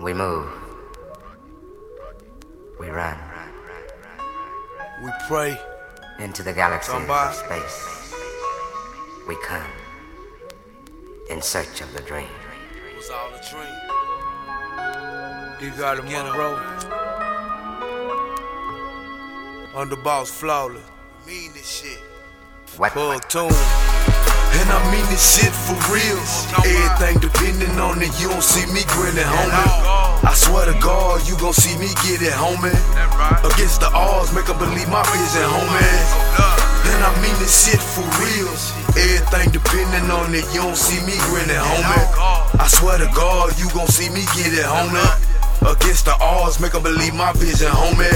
We move. We run. We pray. Into the galaxy of space. We come. In search of the dream. It was all a dream. You got a Monroe. Underboss flawless. Mean this shit. What? Tune. And I mean this shit for real. Everything depending on it, you don't see me grinning, homie. I swear to God, you gon' see me get it, homie. Against the odds, make 'em believe my vision, homie. And I mean this shit for real. Everything depending on it, you don't see me grinning, homie. I swear to God, you gon' see me get it, homie. Against the odds, make 'em believe my vision, homie.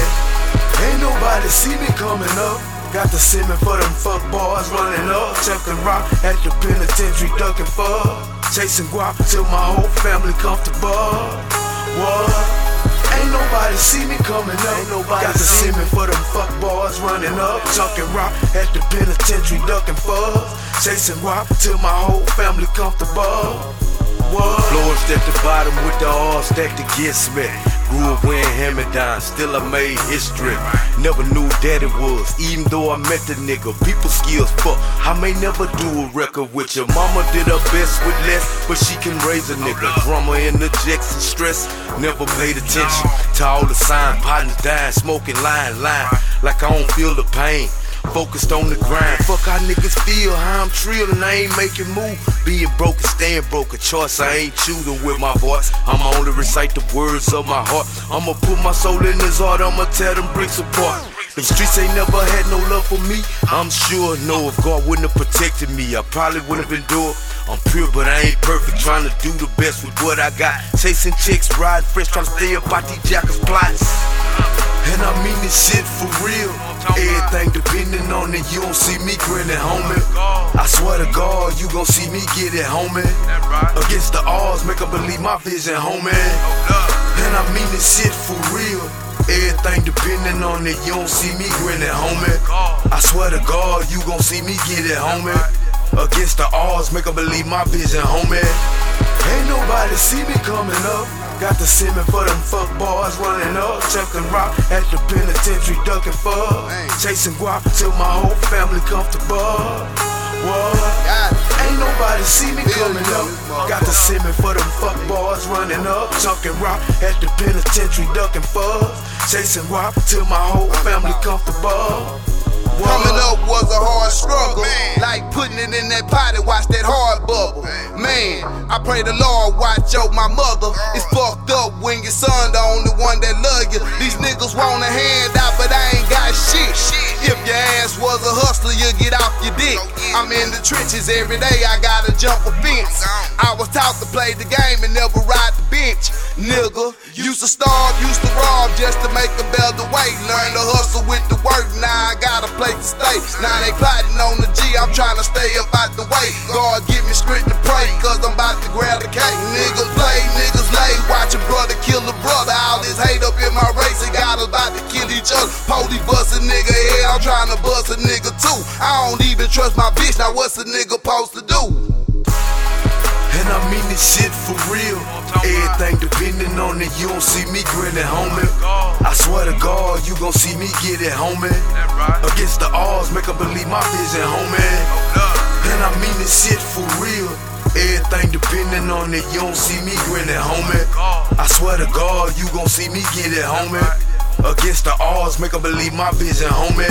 Ain't nobody see me coming up. Got the semen for them fuck boys running up. Chucking rock at the penitentiary, ducking fuck. Chasing guap till my whole family comfortable. What? Ain't nobody see me coming up. Ain't nobody Got the semen for them fuck boys running up. Chucking rock at the penitentiary, ducking fuck. Chasing guap till my whole family comfortable. Floors at the bottom with the all stacked against me. Grew up wearing down, still I made history. Never knew that it was, even though I met the nigga. People skills, fuck. I may never do a record with your mama did her best with less, but she can raise a nigga. Drama in the jets and stress, never paid attention to all the sign partners dying, smoking, lying, lying. Like I don't feel the pain. Focused on the grind. Fuck how niggas feel, how I'm trillin', I ain't making move. Being broke and staying broke, a choice I ain't choosing with my voice. I'ma only recite the words of my heart. I'ma put my soul in his heart, I'ma tear them bricks apart. The streets ain't never had no love for me. I'm sure, no, if God wouldn't have protected me, I probably wouldn't have endured. I'm pure, but I ain't perfect. Trying to do the best with what I got. Chasing chicks, riding fresh, trying to stay up out these jackers' plots. And I mean this shit for real. Everything depending on it, you don't see me grinning, homie. I swear to God, you gon' see me get it, homie. Against the odds, make 'em believe my vision, homie. And I mean this shit for real. Everything depending on it, you don't see me grinning, homie. I swear to God, you gon' see me get it, homie. Against the odds, make 'em believe my vision, homie. Ain't nobody see me coming up. Got the semen for them fuck boys running up. Chucking rock at the penitentiary, ducking fuck. Chasing guap till my whole family comfortable. What? Ain't nobody see me coming up. Got the semen for them fuck boys running up. Chucking rock at the penitentiary, ducking fuck. Chasing guap till my whole family comfortable. Coming up was a hard struggle. Like putting it in that pot and watch that hard bubble. Man, I pray the Lord watch over my mother. It's fucked up when your son the only one that love you. These niggas want a hand out, but I ain't got shit. If your ass was a hustler, you get off your dick. I'm in the trenches every day, I gotta jump a fence. I was taught to play the game and never ride the bench. Nigga, used to starve, used to rob just to make a better way. Learn stay. Now they plotting on the G, I'm trying to stay up out the way. God give me strength to pray, cause I'm about to grab the cake. Niggas play, niggas lay, watch a brother kill a brother. All this hate up in my race, it got us about to kill each other. Police bust a nigga head, I'm trying to bust a nigga too. I don't even trust my bitch, now what's a nigga supposed to do? And I mean this shit for real. Everything depending on it, you don't see me grinning, homie. I swear to God, you gon' see me get it, homie. Against the odds, make 'em believe my vision, homie. And I mean this shit for real. Everything depending on it, you don't see me grinning, homie. I swear to God, you gon' see me get it, homie. Against the odds, make 'em believe my vision, homie.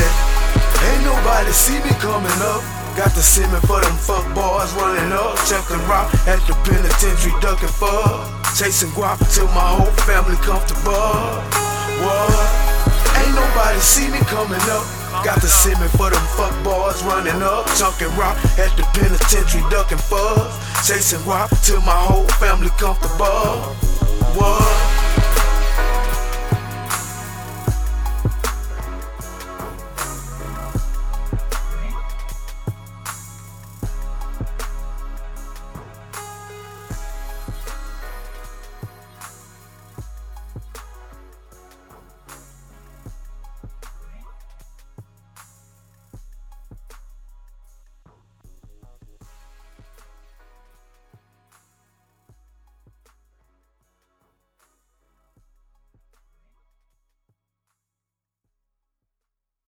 Ain't nobody see me coming up. Got the semen for them fuck boys running up. Chucking rock at the penitentiary, ducking fuck. Chasing guap till my whole family comfortable. See me coming up. Got the semen for them fuck boys running up. Chucking rock at the penitentiary, ducking fuck. Chasing guap till my whole family comfortable. What?